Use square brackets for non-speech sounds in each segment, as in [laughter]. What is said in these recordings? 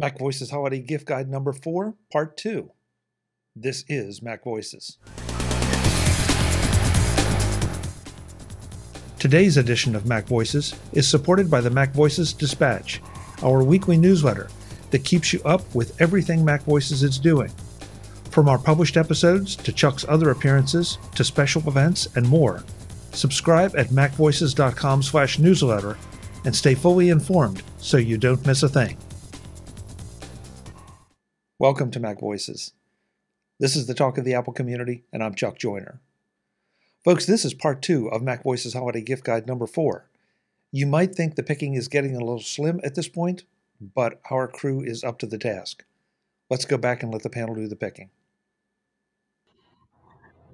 Mac Voices Holiday Gift Guide number four, part two. This is Mac Voices. Today's edition of Mac Voices is supported by the Mac Voices Dispatch, our weekly newsletter that keeps you up with everything Mac Voices is doing. From our published episodes to Chuck's other appearances to special events and more, subscribe at macvoices.com slash newsletter and stay fully informed so you don't miss a thing. Welcome to Mac Voices. This is the talk of the Apple community, and I'm Chuck Joiner. Folks, this is part two of Mac Voices Holiday Gift Guide number four. You might think the picking is getting a little slim at this point, but our crew is up to the task. Let's go back and let the panel do the picking.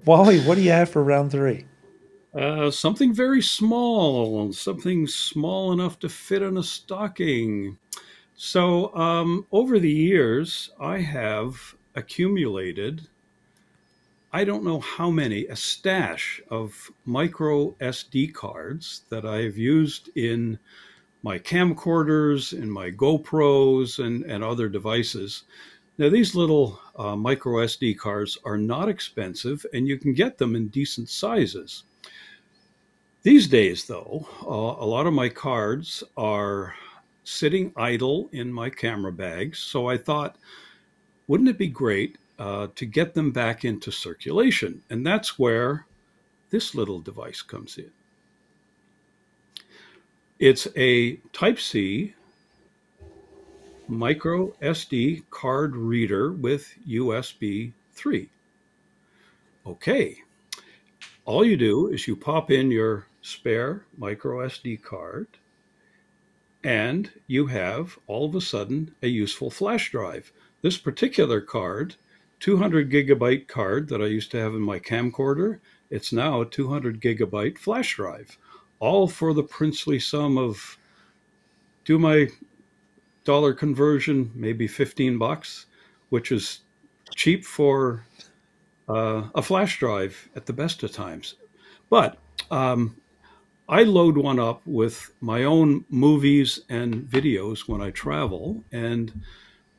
Wally, what do you have for round three? Uh, something very small, something small enough to fit in a stocking. So, um, over the years, I have accumulated, I don't know how many, a stash of micro SD cards that I've used in my camcorders, in my GoPros, and, and other devices. Now, these little uh, micro SD cards are not expensive, and you can get them in decent sizes. These days, though, uh, a lot of my cards are sitting idle in my camera bags. So I thought, wouldn't it be great uh, to get them back into circulation? And that's where this little device comes in. It's a Type C micro SD card reader with USB 3. Okay, all you do is you pop in your spare micro SD card and you have all of a sudden a useful flash drive. This particular card, 200 gigabyte card that I used to have in my camcorder, it's now a 200 gigabyte flash drive, all for the princely sum of do my dollar conversion, maybe 15 bucks, which is cheap for uh, a flash drive at the best of times. But um, I load one up with my own movies and videos when I travel, and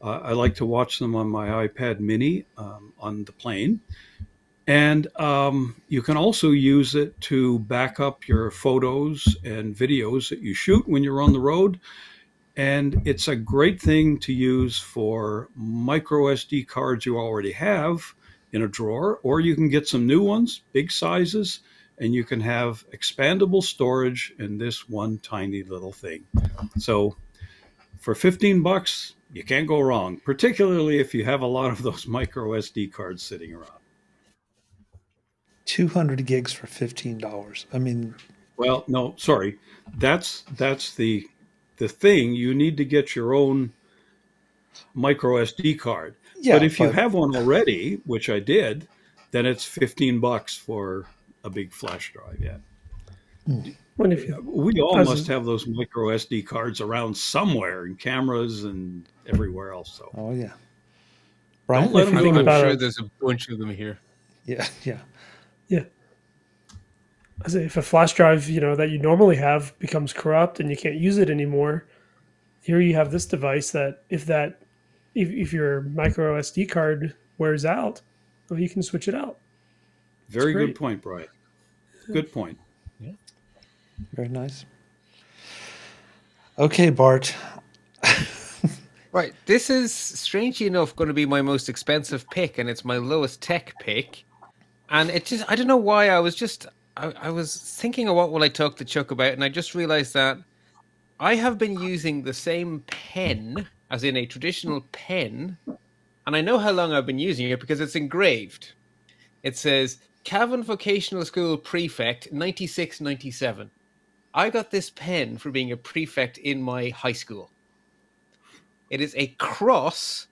uh, I like to watch them on my iPad Mini um, on the plane. And um, you can also use it to back up your photos and videos that you shoot when you're on the road. And it's a great thing to use for micro SD cards you already have in a drawer, or you can get some new ones, big sizes and you can have expandable storage in this one tiny little thing. So for 15 bucks, you can't go wrong, particularly if you have a lot of those [laughs] micro SD cards sitting around. 200 gigs for $15. I mean, well, no, sorry. That's that's the the thing you need to get your own micro SD card. Yeah, but if but... you have one already, which I did, then it's 15 bucks for a big flash drive yet. When if you, uh, we all must have those micro SD cards around somewhere in cameras and everywhere else. So, oh yeah, Brian, Don't let them I'm, I'm sure there's a bunch of them here. Yeah, yeah, yeah. I say if a flash drive, you know, that you normally have becomes corrupt and you can't use it anymore, here you have this device that if that if, if your micro SD card wears out, well, you can switch it out. Very good point, Brian. Good point. Yeah. Very nice. Okay, Bart. [laughs] right. This is strangely enough going to be my most expensive pick, and it's my lowest tech pick. And it just, I don't know why. I was just, I, I was thinking of what will I talk to Chuck about, and I just realized that I have been using the same pen, as in a traditional pen, and I know how long I've been using it because it's engraved. It says Cavan Vocational School prefect, 96 97. I got this pen for being a prefect in my high school. It is a cross.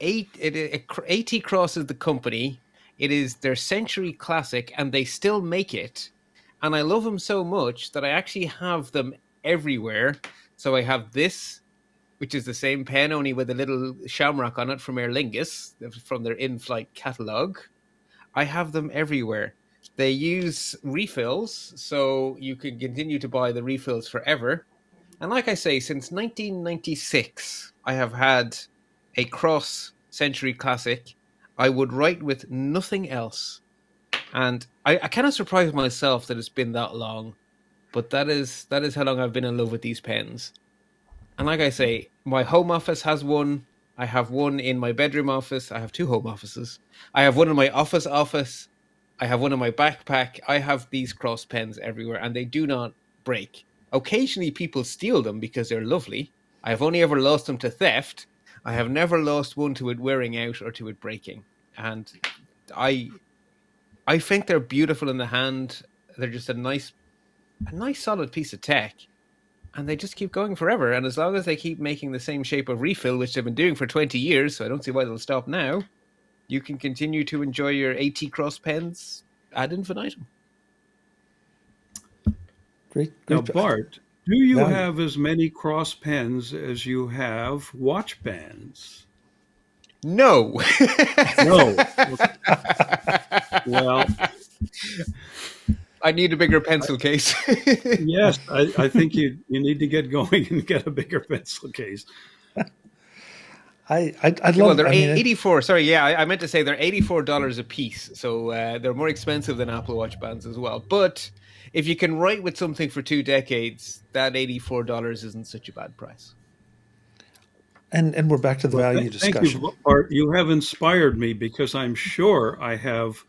Eight, it, AT Cross is the company. It is their century classic, and they still make it. And I love them so much that I actually have them everywhere. So I have this, which is the same pen, only with a little shamrock on it from Aer Lingus, from their in flight catalogue. I have them everywhere. They use refills, so you can continue to buy the refills forever. And like I say, since 1996, I have had a Cross Century Classic, I would write with nothing else. And I, I kind of surprised myself that it's been that long, but that is that is how long I've been in love with these pens. And like I say, my home office has one. I have one in my bedroom office. I have two home offices. I have one in my office office. I have one in my backpack. I have these cross pens everywhere, and they do not break. Occasionally, people steal them because they're lovely. I have only ever lost them to theft. I have never lost one to it wearing out or to it breaking. And I, I think they're beautiful in the hand. They're just a nice, a nice solid piece of tech, and they just keep going forever. And as long as they keep making the same shape of refill, which they've been doing for twenty years, so I don't see why they'll stop now. You can continue to enjoy your AT Cross pens ad infinitum. Great. Now, Bart, do you Now- have as many cross pens as you have watch bands? No. No. [laughs] well, I need a bigger pencil case. [laughs] yes, I, I think you you need to get going and get a bigger pencil case. [laughs] I, I'd, I'd well, love. they're I mean, 84. Sorry, yeah, I, I meant to say they're $84 a piece. So uh, they're more expensive than Apple Watch bands as well. But if you can write with something for two decades, that $84 isn't such a bad price. and and we're back to the value Thank discussion. you, Bart. You have inspired me because I'm sure I have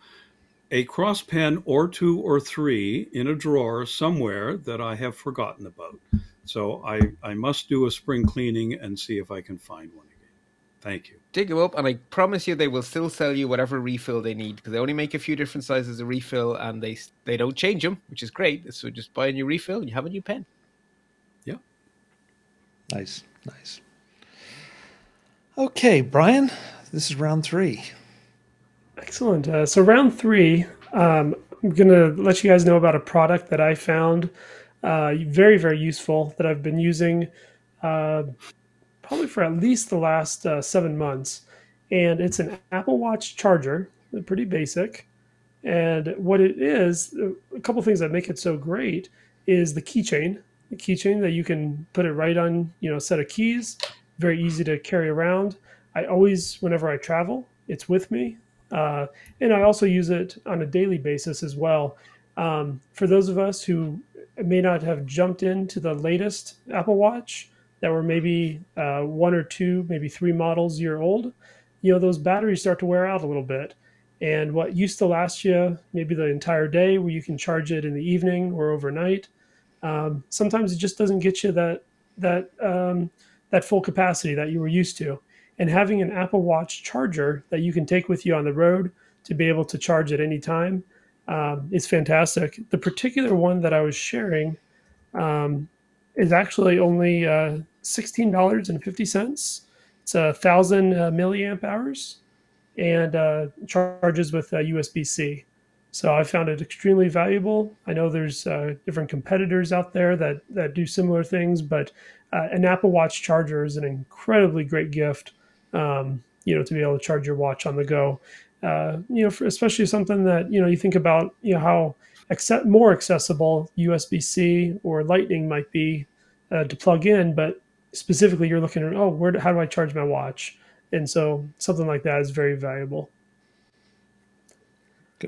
a cross pen or two or three in a drawer somewhere that I have forgotten about. So I, I must do a spring cleaning and see if I can find one again. Thank you. Dig them up, and I promise you they will still sell you whatever refill they need because they only make a few different sizes of refill and they they don't change them, which is great. So just buy a new refill and you have a new pen. Yeah. Nice, nice. Okay, Brian, this is round three. Excellent. Uh, so round three, um, I'm gonna let you guys know about a product that I found uh, very very useful that I've been using uh, probably for at least the last uh, seven months, and it's an Apple Watch charger. Pretty basic, and what it is, a couple things that make it so great is the keychain. The keychain that you can put it right on, you know, a set of keys. Very easy to carry around. I always, whenever I travel, it's with me. Uh, and I also use it on a daily basis as well. Um, for those of us who may not have jumped into the latest Apple Watch that were maybe uh, one or two, maybe three models year old, you know, those batteries start to wear out a little bit. And what used to last you maybe the entire day, where you can charge it in the evening or overnight, um, sometimes it just doesn't get you that that um, that full capacity that you were used to and having an Apple Watch charger that you can take with you on the road to be able to charge at any time um, is fantastic. The particular one that I was sharing um, is actually only uh, sixteen dollars and fifty cents. It's a thousand uh, milliamp hours and uh, charges with uh, USB C. So I found it extremely valuable. I know there's uh, different competitors out there that that do similar things, but uh, an Apple Watch charger is an incredibly great gift. Um, you know, to be able to charge your watch on the go. Uh, you know, for especially something that you know you think about, you know how accept, more accessible USB C or Lightning might be uh, to plug in, but specifically you're looking at oh, where do- how do I charge my watch? And so something like that is very valuable.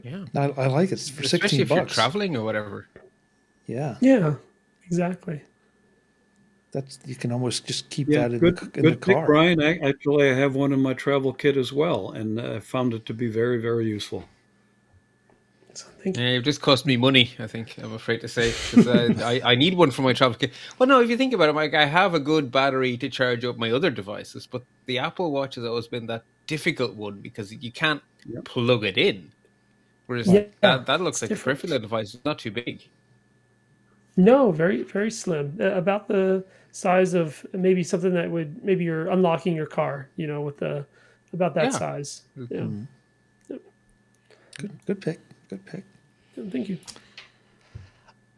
Yeah. I, I like it It's for Especially sixteen if you're bucks. traveling or whatever. Yeah, Yeah, exactly. That's you can almost just keep Yeah, that in, good, the, in the good pick, car. Brian. I, actually, I have one in my travel kit as well, and I found it to be very, very useful. So thank you. Yeah, it just cost me money. I think I'm afraid to say 'cause, uh, [laughs] I I need one for my travel kit. Well, no, if you think about it, Mike, I have a good battery to charge up my other devices, but the Apple Watch has always been that difficult one because you can't Yep. plug it in. Whereas Yeah, that that looks it's like a different. peripheral device. It's not too big. No, very very slim. Uh, about the size of maybe something that would maybe you're unlocking your car. You know, with the about that Yeah. size. Yeah. Good, good pick. Good pick. Thank you.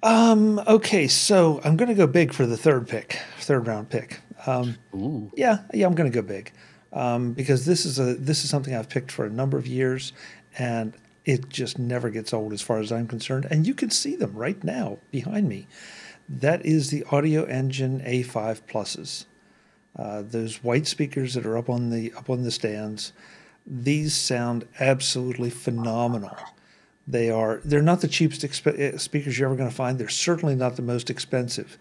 Um. Okay, so I'm going to go big for the third pick, third round pick. Um, Ooh. yeah, yeah, I'm going to go big um, because this is a this is something I've picked for a number of years, and it just never gets old as far as I'm concerned. And you can see them right now behind me. That is the Audioengine A5 Pluses. Uh, those white speakers that are up on the up on the stands, these sound absolutely phenomenal. They are they're not the cheapest exp- eh, speakers you're ever going to find. They're certainly not the most expensive,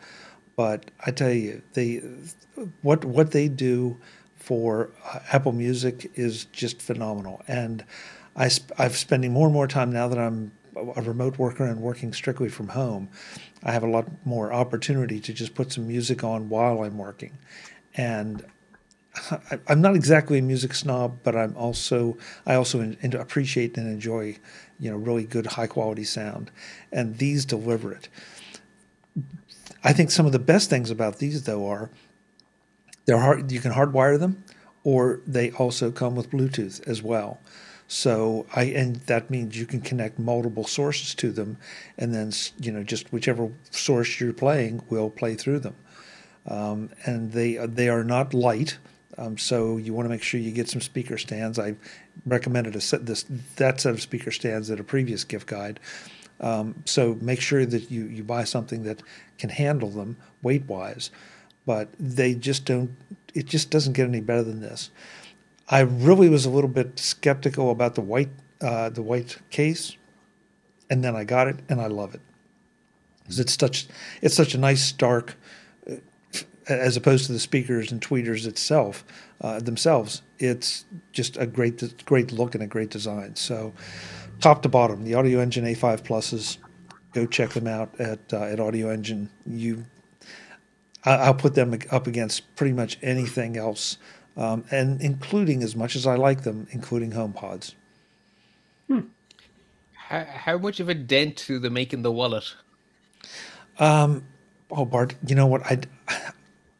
but I tell you, they what what they do for uh, Apple Music is just phenomenal. And I sp- I'm spending more and more time now that I'm a remote worker and working strictly from home. I have a lot more opportunity to just put some music on while I'm working, and I, I'm not exactly a music snob, but I'm also I also in, in appreciate and enjoy, you know, really good high quality sound, and these deliver it. I think some of the best things about these though are they're hard you can hardwire them, or they also come with Bluetooth as well. So I and that means you can connect multiple sources to them, and then you know just whichever source you're playing will play through them. Um, and they they are not light, um, so you want to make sure you get some speaker stands. I recommended a set this that set of speaker stands at a previous gift guide. Um, so make sure that you you buy something that can handle them weight wise, but they just don't. It just doesn't get any better than this. I really was a little bit skeptical about the white uh, the white case, and then I got it and I love it because it's such it's such a nice stark as opposed to the speakers and tweeters itself uh, themselves. It's just a great great look and a great design. So top to bottom, the Audioengine A5 pluses. Go check them out at uh, at Audioengine. You, I'll put them up against pretty much anything else, um, and including as much as I like them, including HomePods. Hmm. How, how much of a dent do they make in the wallet? Um, oh, Bart, you know what? I [laughs]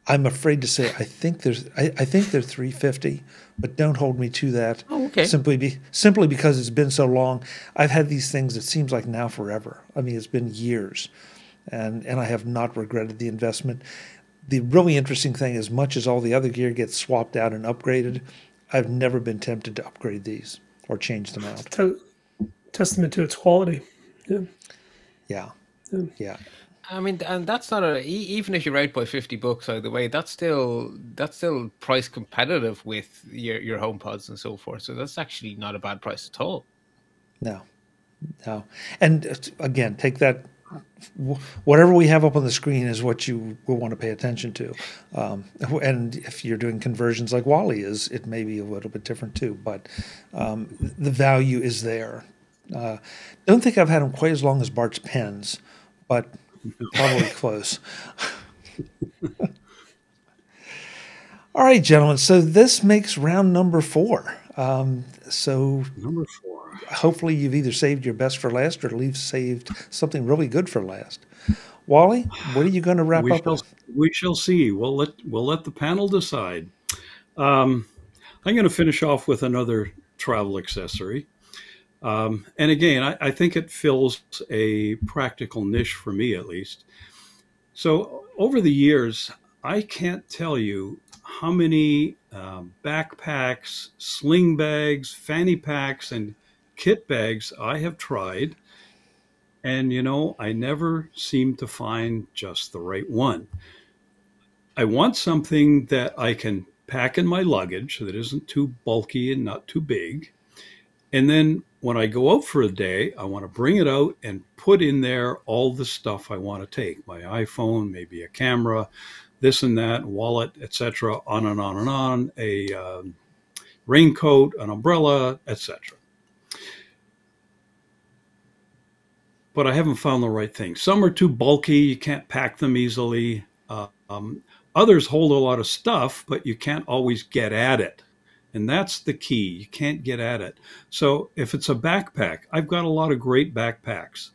I'm afraid to say I think there's I, I, think they're 350, but don't hold me to that. Oh, okay. Simply be simply because it's been so long. I've had these things. It seems like now forever. I mean, it's been years, and and I have not regretted the investment. The really interesting thing, as much as all the other gear gets swapped out and upgraded, I've never been tempted to upgrade these or change them out. testament to its quality. Yeah. Yeah. Yeah. yeah. I mean, and that's not a even if you're out by fifty bucks either way, that's still that's still price competitive with your your home pods and so forth. So that's actually not a bad price at all. No, no, and uh, again, take that. Whatever we have up on the screen is what you will want to pay attention to, um, and if you're doing conversions like Wally is, it may be a little bit different too. But um, the value is there. Uh, don't think I've had them quite as long as Bart's pens, but Probably [laughs] close. [laughs] All right, gentlemen. So this makes round number four. Um, so number four. Hopefully, you've either saved your best for last or leave saved something really good for last. Wally, what are you going to wrap we up shall, with? We shall see. We'll let we'll let the panel decide. Um, I'm going to finish off with another travel accessory. Um, and again, I, I, think it fills a practical niche for me at least. So over the years, I can't tell you how many um, backpacks, sling bags, fanny packs, and kit bags I have tried. And, you know, I never seem to find just the right one. I want something that I can pack in my luggage that isn't too bulky and not too big. And then when I go out for a day, I want to bring it out and put in there all the stuff I want to take my iPhone, maybe a camera, this and that, wallet, etc., on and on and on, a um, raincoat, an umbrella, etc. But I haven't found the right thing. Some are too bulky, you can't pack them easily. Uh, um, others hold a lot of stuff, but you can't always get at it. And that's the key. You can't get at it. So if it's a backpack, I've got a lot of great backpacks.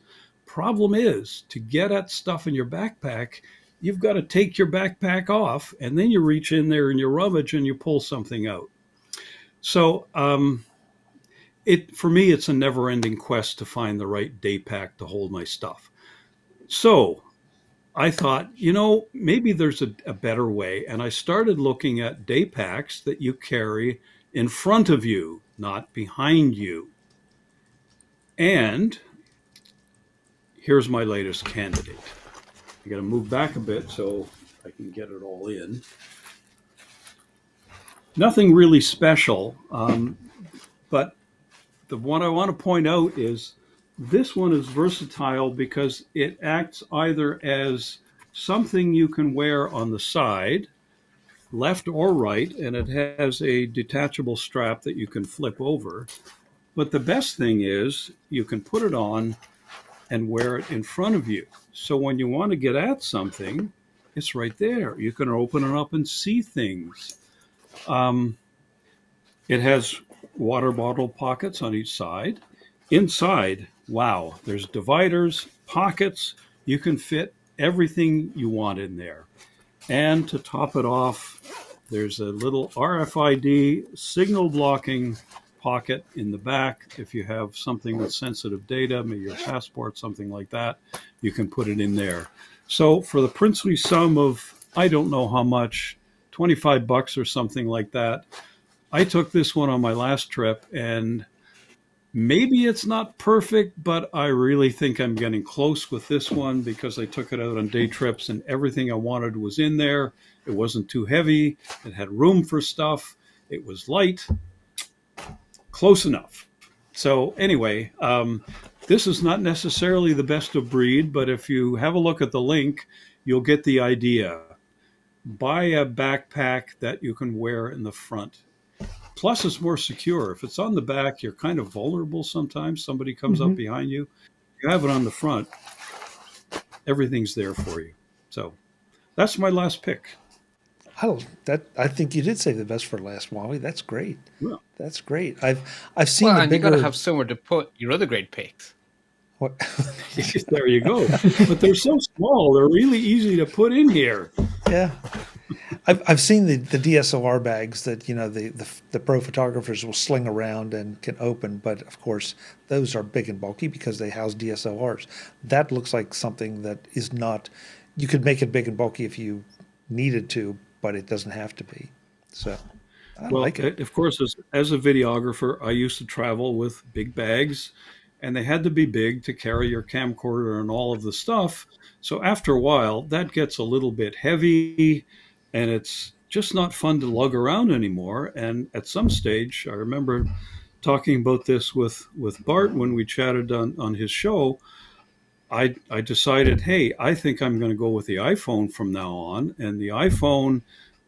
Problem is to get at stuff in your backpack, you've got to take your backpack off and then you reach in there and you rummage and you pull something out. So um, it for me, it's a never-ending quest to find the right day pack to hold my stuff. So I thought, you know, maybe there's a, a, better way. And I started looking at day packs that you carry in front of you, not behind you. And here's my latest candidate. I got to move back a bit so I can get it all in. nothing really special. Um, but the one I want to point out is this one is versatile because it acts either as something you can wear on the side, left or right, and it has a detachable strap that you can flip over. But the best thing is you can put it on and wear it in front of you. So when you want to get at something, it's right there. You can open it up and see things. Um, it has water bottle pockets on each side. Inside, wow, there's dividers, pockets. You can fit everything you want in there. And to top it off, there's a little RFID signal blocking pocket in the back. If you have something with sensitive data, maybe your passport, something like that, you can put it in there. So for the princely sum of, I don't know how much, 25 bucks or something like that, I took this one on my last trip and maybe it's not perfect, but I really think I'm getting close with this one because I took it out on day trips and everything I wanted was in there. It wasn't too heavy. It had room for stuff. It was light. Close enough. So, anyway, um, this is not necessarily the best of breed, but if you have a look at the link, you'll get the idea. Buy a backpack that you can wear in the front. Plus, it's more secure. If it's on the back, you're kind of vulnerable sometimes. Somebody comes Mhm. up behind you. You have it on the front, everything's there for you. So that's my last pick. Oh, that I think you did save the best for last, Wally. That's great. Yeah. That's great. I've I've seen Well, the and you bigger. got to have somewhere to put your other great picks. what, [laughs] there you go. But they're so small, they're really easy to put in here. yeah, I've I've seen the, the DSLR bags that you know the, the the pro photographers will sling around and can open, but of course those are big and bulky because they house DSLRs. That looks like something that is not. You could make it big and bulky if you needed to, but it doesn't have to be. So I well, like it. of course, as, as a videographer, I used to travel with big bags, and they had to be big to carry your camcorder and all of the stuff. So after a while, that gets a little bit heavy, and it's just not fun to lug around anymore. And at some stage, I remember talking about this with with Bart when we chatted on on his show. I I decided, hey, I think I'm going to go with the iPhone from now on, and the iPhone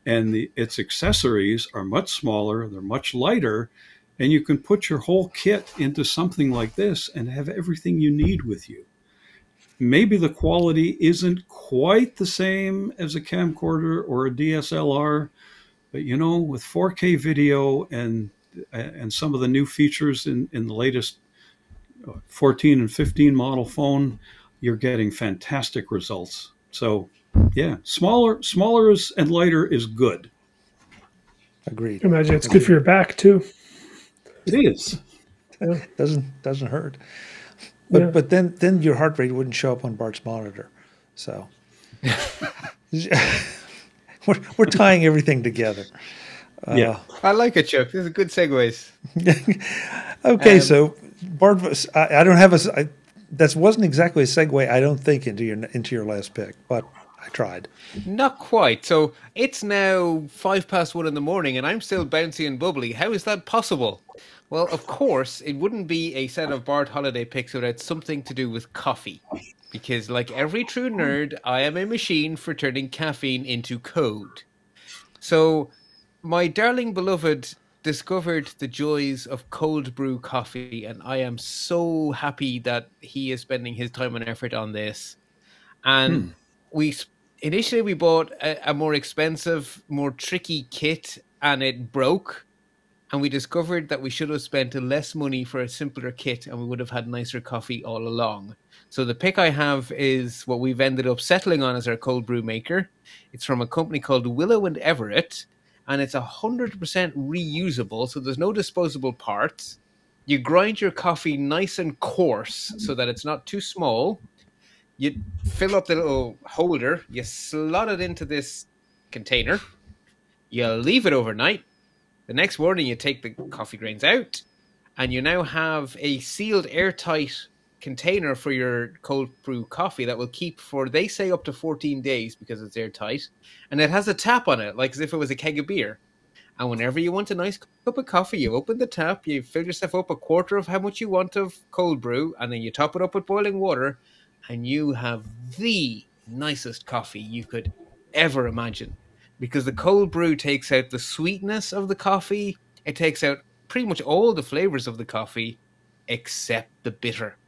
and the, its accessories are much smaller, they're much lighter, and you can put your whole kit into something like this and have everything you need with you. Maybe the quality isn't quite the same as a camcorder or a DSLR, but you know, with 4K video and and some of the new features in, in the latest 14 and 15 model phone, you're getting fantastic results. So yeah, smaller, smaller is, and lighter is good. Agreed. Imagine it's good for your back too. It is. doesn't doesn't hurt. But Yeah. but then then your heart rate wouldn't show up on Bart's monitor. So [laughs] [laughs] we're we're tying everything together. Uh, Yeah. I like it, Chuck. These are good segues. [laughs] Okay, Um, so Bart, I, I don't have a. I, that wasn't exactly a segue. I don't think into your into your last pick, but I tried. Not quite. So it's now five past one in the morning, and I'm still bouncy and bubbly. How is that possible? Well, of course, it wouldn't be a set of Bart holiday picks without something to do with coffee. Because, like every true nerd, I am a machine for turning caffeine into code. So, my darling beloved discovered the joys of cold brew coffee, and I am so happy that he is spending his time and effort on this. And hmm. we initially we bought a, a more expensive, more tricky kit, and it broke. And we discovered that we should have spent less money for a simpler kit, and we would have had nicer coffee all along. So the pick I have is what we've ended up settling on as our cold brew maker. It's from a company called Willow and Everett, and it's hundred percent reusable. So there's no disposable parts. You grind your coffee nice and coarse so that it's not too small. You fill up the little holder. You slot it into this container. You leave it overnight. The next morning, you take the coffee grains out, and you now have a sealed, airtight container for your cold brew coffee that will keep for they say up to 14 days because it's airtight and it has a tap on it like as if it was a keg of beer And whenever you want a nice cup of coffee, you open the tap, you fill yourself up a quarter of how much you want of cold brew, and then you top it up with boiling water, and you have the nicest coffee you could ever imagine. Because the cold brew takes out the sweetness of the coffee, it takes out pretty much all the flavors of the coffee except the bitter.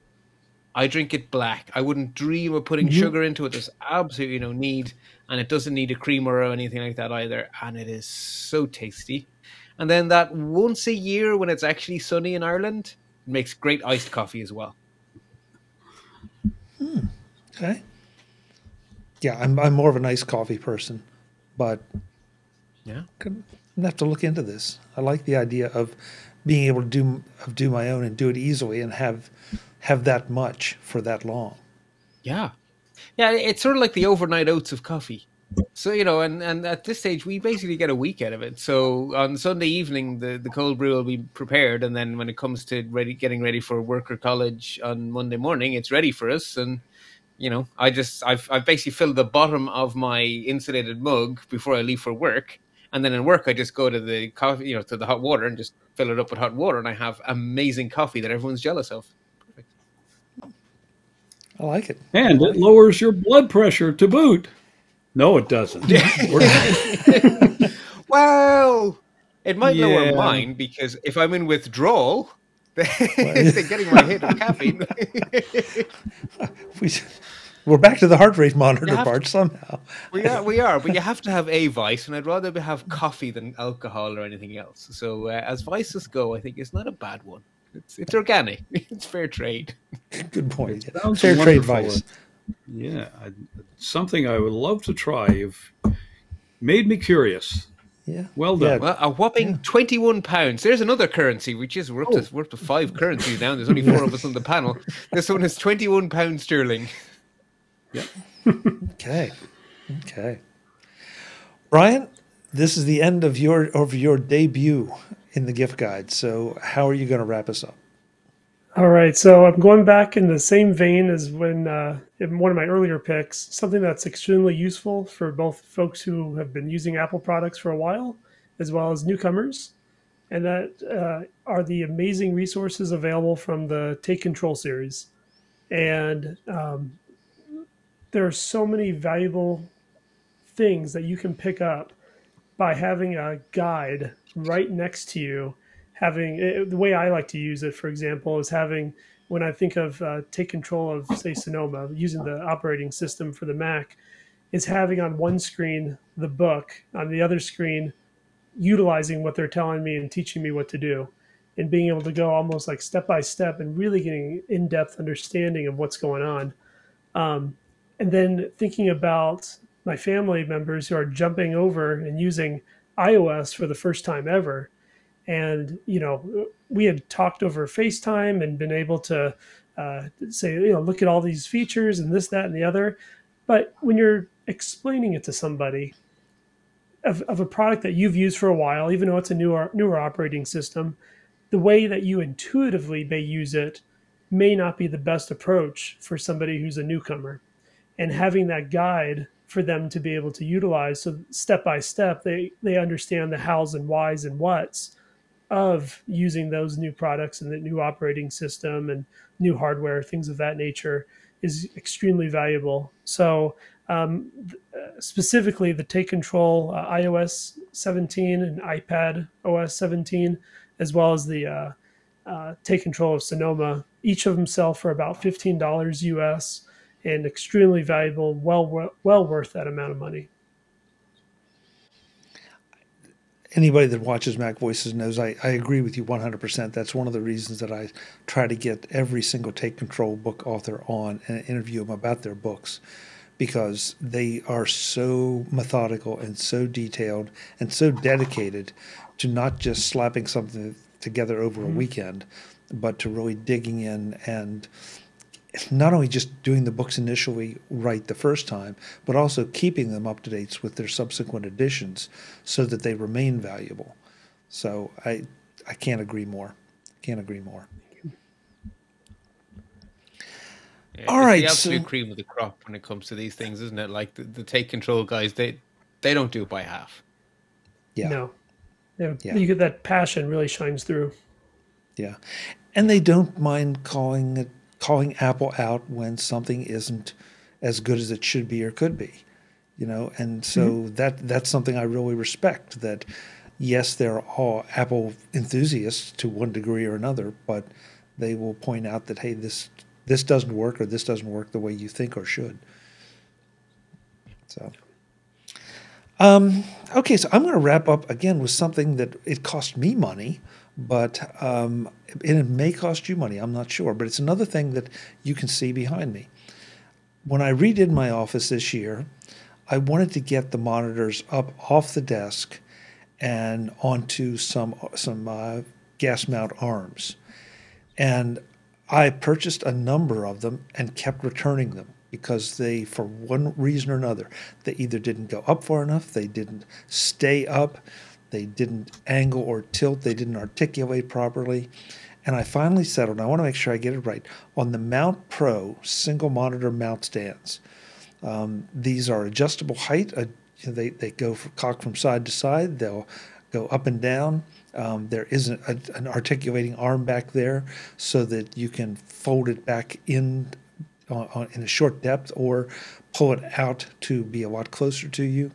I drink it black. I wouldn't dream of putting sugar into it. There's absolutely no need, and it doesn't need a creamer or anything like that either. And it is so tasty. And then that once a year when it's actually sunny in Ireland, it makes great iced coffee as well. Hmm, okay. Yeah, I'm I'm more of a nice coffee person, but Yeah. I'm gonna have to look into this. I like the idea of being able to do of do my own and do it easily and have have that much for that long. Yeah. Yeah, it's sort of like the overnight oats of coffee. So, you know, and, and at this stage, we basically get a week out of it. So on Sunday evening, the, the cold brew will be prepared. And then when it comes to ready, getting ready for work or college on Monday morning, it's ready for us. And, you know, I just, I've, I've basically filled the bottom of my insulated mug before I leave for work. And then in work, I just go to the coffee, you know, to the hot water and just fill it up with hot water. And I have amazing coffee that everyone's jealous of. I like it. And it lowers your blood pressure to boot. No, it doesn't. [laughs] Well, it might lower mine because if I'm in withdrawal, [laughs] they're getting my hit of caffeine. [laughs] We, we're back to the heart rate monitor You have part somehow. we are, we are, but you have to have a vice, and I'd rather have coffee than alcohol or anything else. So, uh, as vices go, I think it's not a bad one. It's it's organic. [laughs] It's fair trade. Good point. sounds Fair trade advice. yeah, I, something I would love to try. You've made me curious. Yeah. Well done. Yeah. Well, a whopping twenty-one pounds. There's another currency, which is we're up oh. to we're up to five currencies now. There's only four of us on the panel. This one is twenty-one pounds sterling. Yeah. [laughs] okay. Okay. Brian, this is the end of your of your debut in the gift guide. So how are you going to wrap us up? All right, so I'm going back in the same vein as when uh, in one of my earlier picks, something that's extremely useful for both folks who have been using Apple products for a while, as well as newcomers, and that uh, are the amazing resources available from the Take Control series. And um, there are so many valuable things that you can pick up by having a guide right next to you having it, the way I like to use it, for example, is having when I think of uh, take control of say Sonoma using the operating system for the Mac, is having on one screen the book, on the other screen utilizing what they're telling me and teaching me what to do, and being able to go almost like step by step and really getting in depth understanding of what's going on, um, and then thinking about my family members who are jumping over and using iOS for the first time ever. And you know we had talked over facetime and been able to uh, say you know look at all these features and this that and the other. But when you're explaining it to somebody of, of a product that you've used for a while even though it's a newer newer operating system the way that you intuitively may use it may not be the best approach for somebody who's a newcomer. And having that guide for them to be able to utilize so step by step they they understand the hows and whys and whats of using those new products and the new operating system and new hardware, things of that nature, is extremely valuable. So, um, uh, specifically, the Take Control uh, iOS 17 and iPad OS 17, as well as the uh, uh, Take Control of Sonoma, each of them sell for about $15 US and extremely valuable, well, well worth that amount of money. Anybody that watches Mac Voices knows I, I agree with you 100%. That's one of the reasons that I try to get every single Take Control book author on and interview them about their books because they are so methodical and so detailed and so dedicated to not just slapping something together over a mm-hmm. weekend, but to really digging in and not only just doing the books initially right the first time, but also keeping them up to date with their subsequent editions so that they remain valuable. So I I can't agree more. Can't agree more. Yeah, All it's the absolute so- cream of the crop when it comes to these things, isn't it? Like the, the take control guys, they they don't do it by half. Yeah. No. Yeah, Yeah. you get that passion really shines through. Yeah, and they don't mind calling it calling Apple out when something isn't as good as it should be or could be, you know. And so that that's something I really respect. That yes, they're all Apple enthusiasts to one degree or another, but they will point out that hey, this this doesn't work or this doesn't work the way you think or should. So. Um, okay, so I'm going to wrap up again with something that it cost me money, but um, it may cost you money. I'm not sure, but it's another thing that you can see behind me. When I redid my office this year, I wanted to get the monitors up off the desk and onto some some uh, gas mount arms, and I purchased a number of them and kept returning them because they, for one reason or another, they either didn't go up far enough, they didn't stay up, they didn't angle or tilt, they didn't articulate properly. And I finally settled, I want to make sure I get it right, on the Mount Pro single monitor mount stands. Um, these are adjustable height. Uh, they, they go for, cock from side to side. They'll go up and down. Um, there isn't a, an articulating arm back there so that you can fold it back in on, on, in a short depth or pull it out to be a lot closer to you.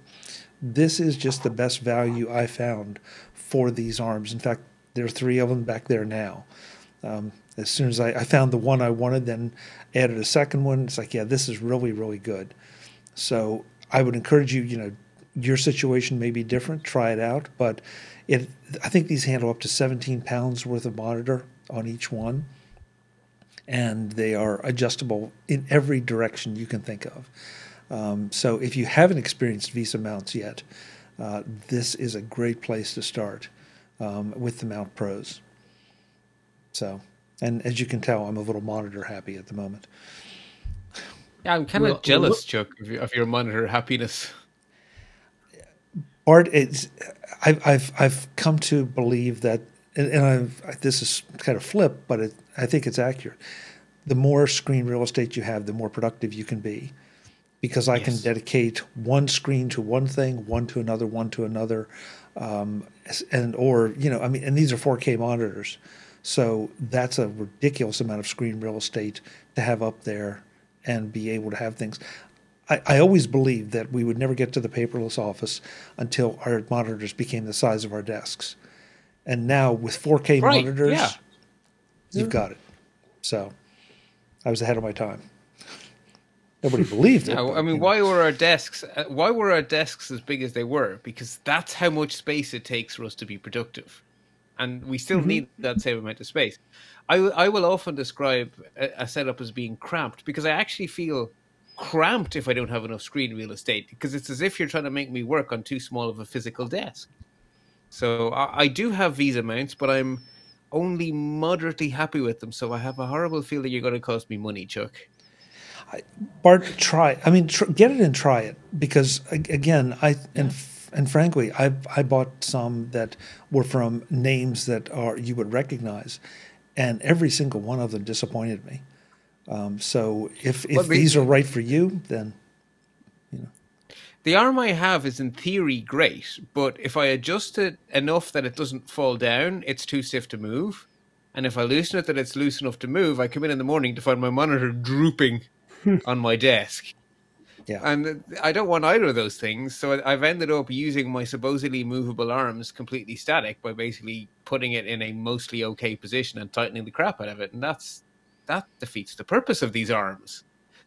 This is just the best value I found for these arms. In fact, there are three of them back there now. Um, as soon as I, I found the one I wanted, then added a second one. It's like, yeah, this is really, really good. So I would encourage you, you know, your situation may be different. Try it out, but it. I think these handle up to 17 pounds worth of monitor on each one, and they are adjustable in every direction you can think of. Um, so if you haven't experienced VESA mounts yet, uh, this is a great place to start um, with the Mount Pros. So, and as you can tell, I'm a little monitor happy at the moment. Yeah, I'm kind Well, of jealous, look- Chuck, of your, of your monitor happiness. Art, it's I've I've I've come to believe that, and, and I've this is kind of flip, but it, I think it's accurate. The more screen real estate you have, the more productive you can be, because I can dedicate one screen to one thing, one to another, one to another, um, and or you know, I mean, and these are 4K monitors, so that's a ridiculous amount of screen real estate to have up there and be able to have things. I, I always believed that we would never get to the paperless office until our monitors became the size of our desks. And now with 4K Right, monitors, yeah. you've got it. So I was ahead of my time. Nobody believed it. But, I mean, you know. why were our desks? uh, Why were our desks as big as they were? Because that's how much space it takes for us to be productive, and we still need that same amount of space. I, I will often describe a, setup as being cramped because I actually feel cramped if I don't have enough screen real estate because it's as if you're trying to make me work on too small of a physical desk. So I, I do have VESA mounts, but I'm only moderately happy with them. So I have a horrible feeling you're going to cost me money, Chuck. Bart, try. I mean, tr- get it and try it because again, I and and frankly, I I bought some that were from names that are you would recognize, and every single one of them disappointed me. Um, so if if Well, these are right for you, then you know. The arm I have is in theory great, but if I adjust it enough that it doesn't fall down, it's too stiff to move. And if I loosen it that it's loose enough to move, I come in in the morning to find my monitor drooping [laughs] on my desk. yeah, And I don't want either of those things, so I've ended up using my supposedly movable arms completely static by basically putting it in a mostly okay position and tightening the crap out of it, and that's that defeats the purpose of these arms.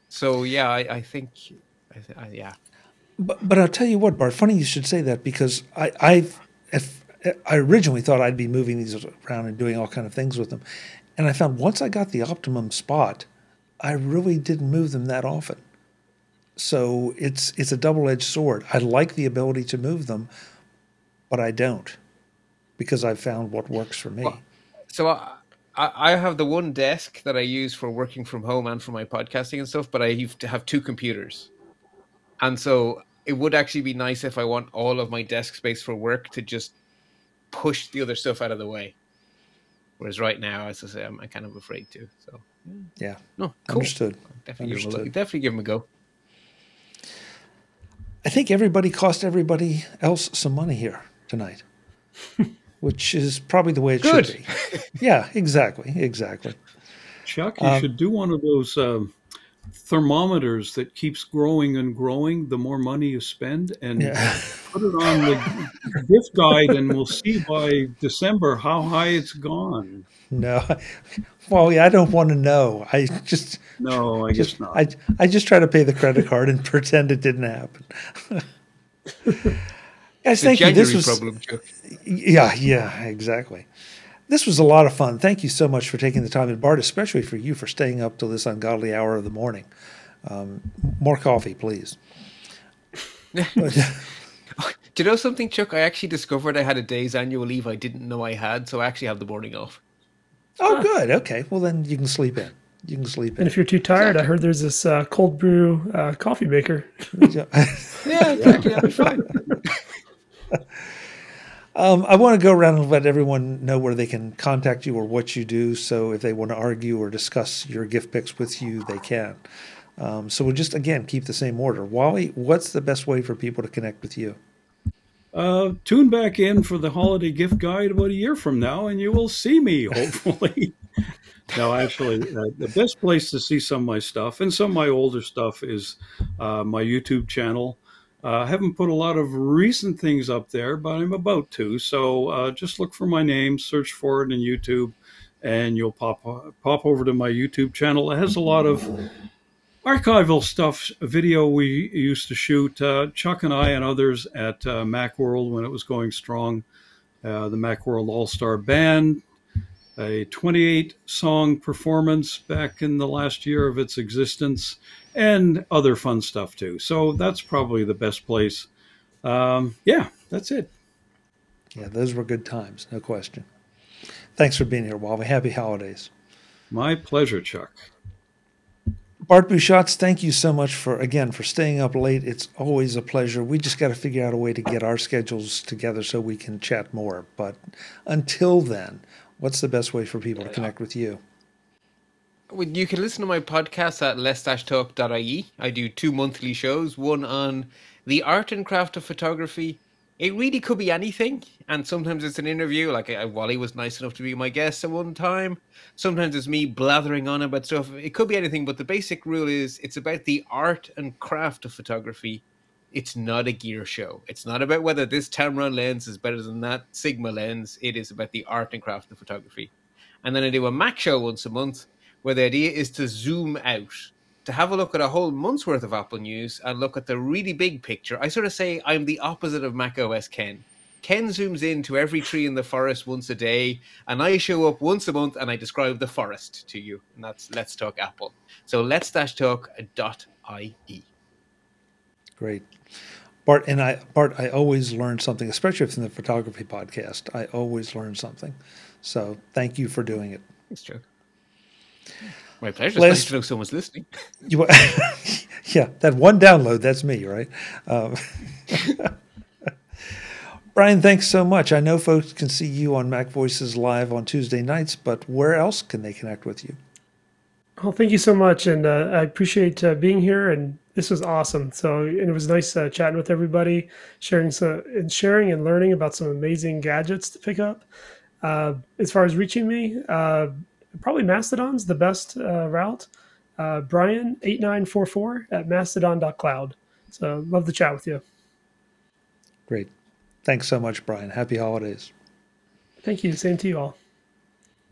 So yeah, I, I think, I, I, yeah. But, but I'll tell you what, Bart. Funny you should say that because I I if, I originally thought I'd be moving these around and doing all kind of things with them, and I found once I got the optimum spot, I really didn't move them that often. So it's it's a double edged sword. I like the ability to move them, but I don't because I've found what works for me. Well, so I, I have the one desk that I use for working from home and for my podcasting and stuff, but I have two computers, and so it would actually be nice if I want all of my desk space for work to just push the other stuff out of the way. Whereas right now, as I say, I'm kind of afraid to. So yeah, no, cool. understood. Definitely give, him a look. definitely give him a go. I think everybody cost everybody else some money here tonight. [laughs] which is probably the way it Good. should be. Yeah, exactly, exactly. Chuck, you Um, should do one of those um, thermometers that keeps growing and growing the more money you spend, and Yeah. put it on the gift guide, and we'll see by December how high it's gone. No, well, I don't want to know. I just, No, I guess just not. I, I just try to pay the credit card and [laughs] pretend it didn't happen. [laughs] Guys, The thank you. This was problem, Chuck. Yeah, yeah, exactly. This was a lot of fun. Thank you so much for taking the time, and Bart, especially for you for staying up till this ungodly hour of the morning. Um, more coffee, please. [laughs] Do you know something, Chuck? I actually discovered I had a day's annual leave I didn't know I had, so I actually have the morning off. oh, good. Okay. Well, then you can sleep in. You can sleep in. And if you're too tired, I heard there's this uh, cold brew uh, coffee maker. Yeah, [laughs] exactly. I'll be fine. [laughs] um, I want to go around and let everyone know where they can contact you or what you do. So if they want to argue or discuss your gift picks with you, they can. Um, so we'll just again keep the same order. Wally, what's the best way for people to connect with you? Uh, tune back in for the holiday gift guide about a year from now, and you will see me, [laughs] hopefully. no, actually, uh, the best place to see some of my stuff and some of my older stuff is uh, my YouTube channel. Uh, I haven't put a lot of recent things up there, but I'm about to. So uh, just look for my name, search for it in YouTube, and you'll pop pop over to my YouTube channel. It has a lot of archival stuff, video we used to shoot, uh, Chuck and I and others at uh, Macworld when it was going strong, uh, the Macworld All Star Band, a 28 song performance back in the last year of its existence, and other fun stuff too. So that's probably the best place. Um, yeah, that's it. Yeah, those were good times, no question. Thanks for being here, Wally. Happy holidays. My pleasure, Chuck. Bart Busschots, thank you so much for again for staying up late. It's always a pleasure. We just got to figure out a way to get our schedules together so we can chat more. But until then, what's the best way for people to connect with you? You can listen to my podcast at lets-talk.ie. I do two monthly shows, one on the art and craft of photography. It really could be anything, and sometimes it's an interview. Like uh, Wally was nice enough to be my guest at one time. Sometimes it's me blathering on about stuff. It could be anything, but the basic rule is it's about the art and craft of photography. It's not a gear show. It's not about whether this Tamron lens is better than that Sigma lens. It is about the art and craft of photography. And then I do a Mac show once a month where the idea is to zoom out, to have a look at a whole month's worth of Apple news and look at the really big picture. I sort of say I'm the opposite of Mac OS Ken. Ken zooms into every tree in the forest once a day, and I show up once a month and I describe the forest to you. And that's Let's Talk Apple. So let's dash talk dot ie. Great. Bart and I Bart, I always learn something, especially from the photography podcast. I always learn something. So thank you for doing it. Thanks, Joe. My pleasure. Les- nice to know someone's listening. You, [laughs] yeah, that one download, that's me, right? Um, [laughs] Brian, thanks so much. I know folks can see you on MacVoices live on Tuesday nights, but where else can they connect with you? Well, thank you so much, and uh, I appreciate uh, being here. And this was awesome. So, and it was nice uh, chatting with everybody, sharing some and sharing and learning about some amazing gadgets to pick up. Uh, as far as reaching me, uh, probably Mastodon's the best uh, route. Uh, Brian eight nine four four at mastodon.cloud. So, love to chat with you. Great. Thanks so much, Brian. Happy holidays. Thank you. Same to you all.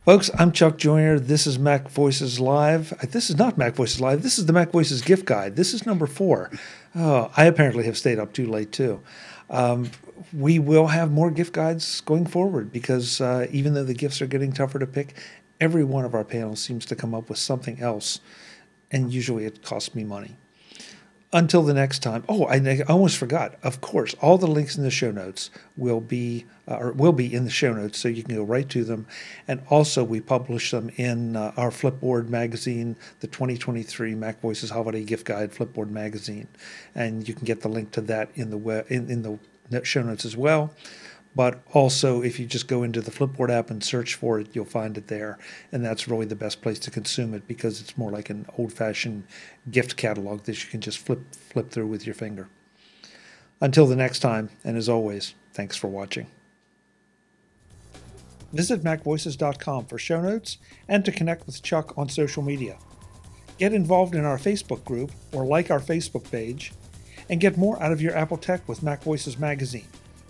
Folks, I'm Chuck Joiner. This is MacVoices Live. This is not MacVoices Live. This is the MacVoices gift guide. This is number four. Oh, I apparently have stayed up too late, too. Um, we will have more gift guides going forward because uh, even though the gifts are getting tougher to pick, every one of our panels seems to come up with something else, and usually it costs me money. Until the next time. Oh, I, I almost forgot. Of course, all the links in the show notes will be uh, or will be in the show notes, so you can go right to them. And also, we publish them in uh, our Flipboard magazine, the 2023 MacVoices Holiday Gift Guide Flipboard magazine, and you can get the link to that in the web, in, in the show notes as well. But also, if you just go into the Flipboard app and search for it, you'll find it there. And that's really the best place to consume it because it's more like an old fashioned gift catalog that you can just flip, flip through with your finger. Until the next time, and as always, thanks for watching. Visit MacVoices.com for show notes and to connect with Chuck on social media. Get involved in our Facebook group or like our Facebook page, and get more out of your Apple Tech with MacVoices magazine,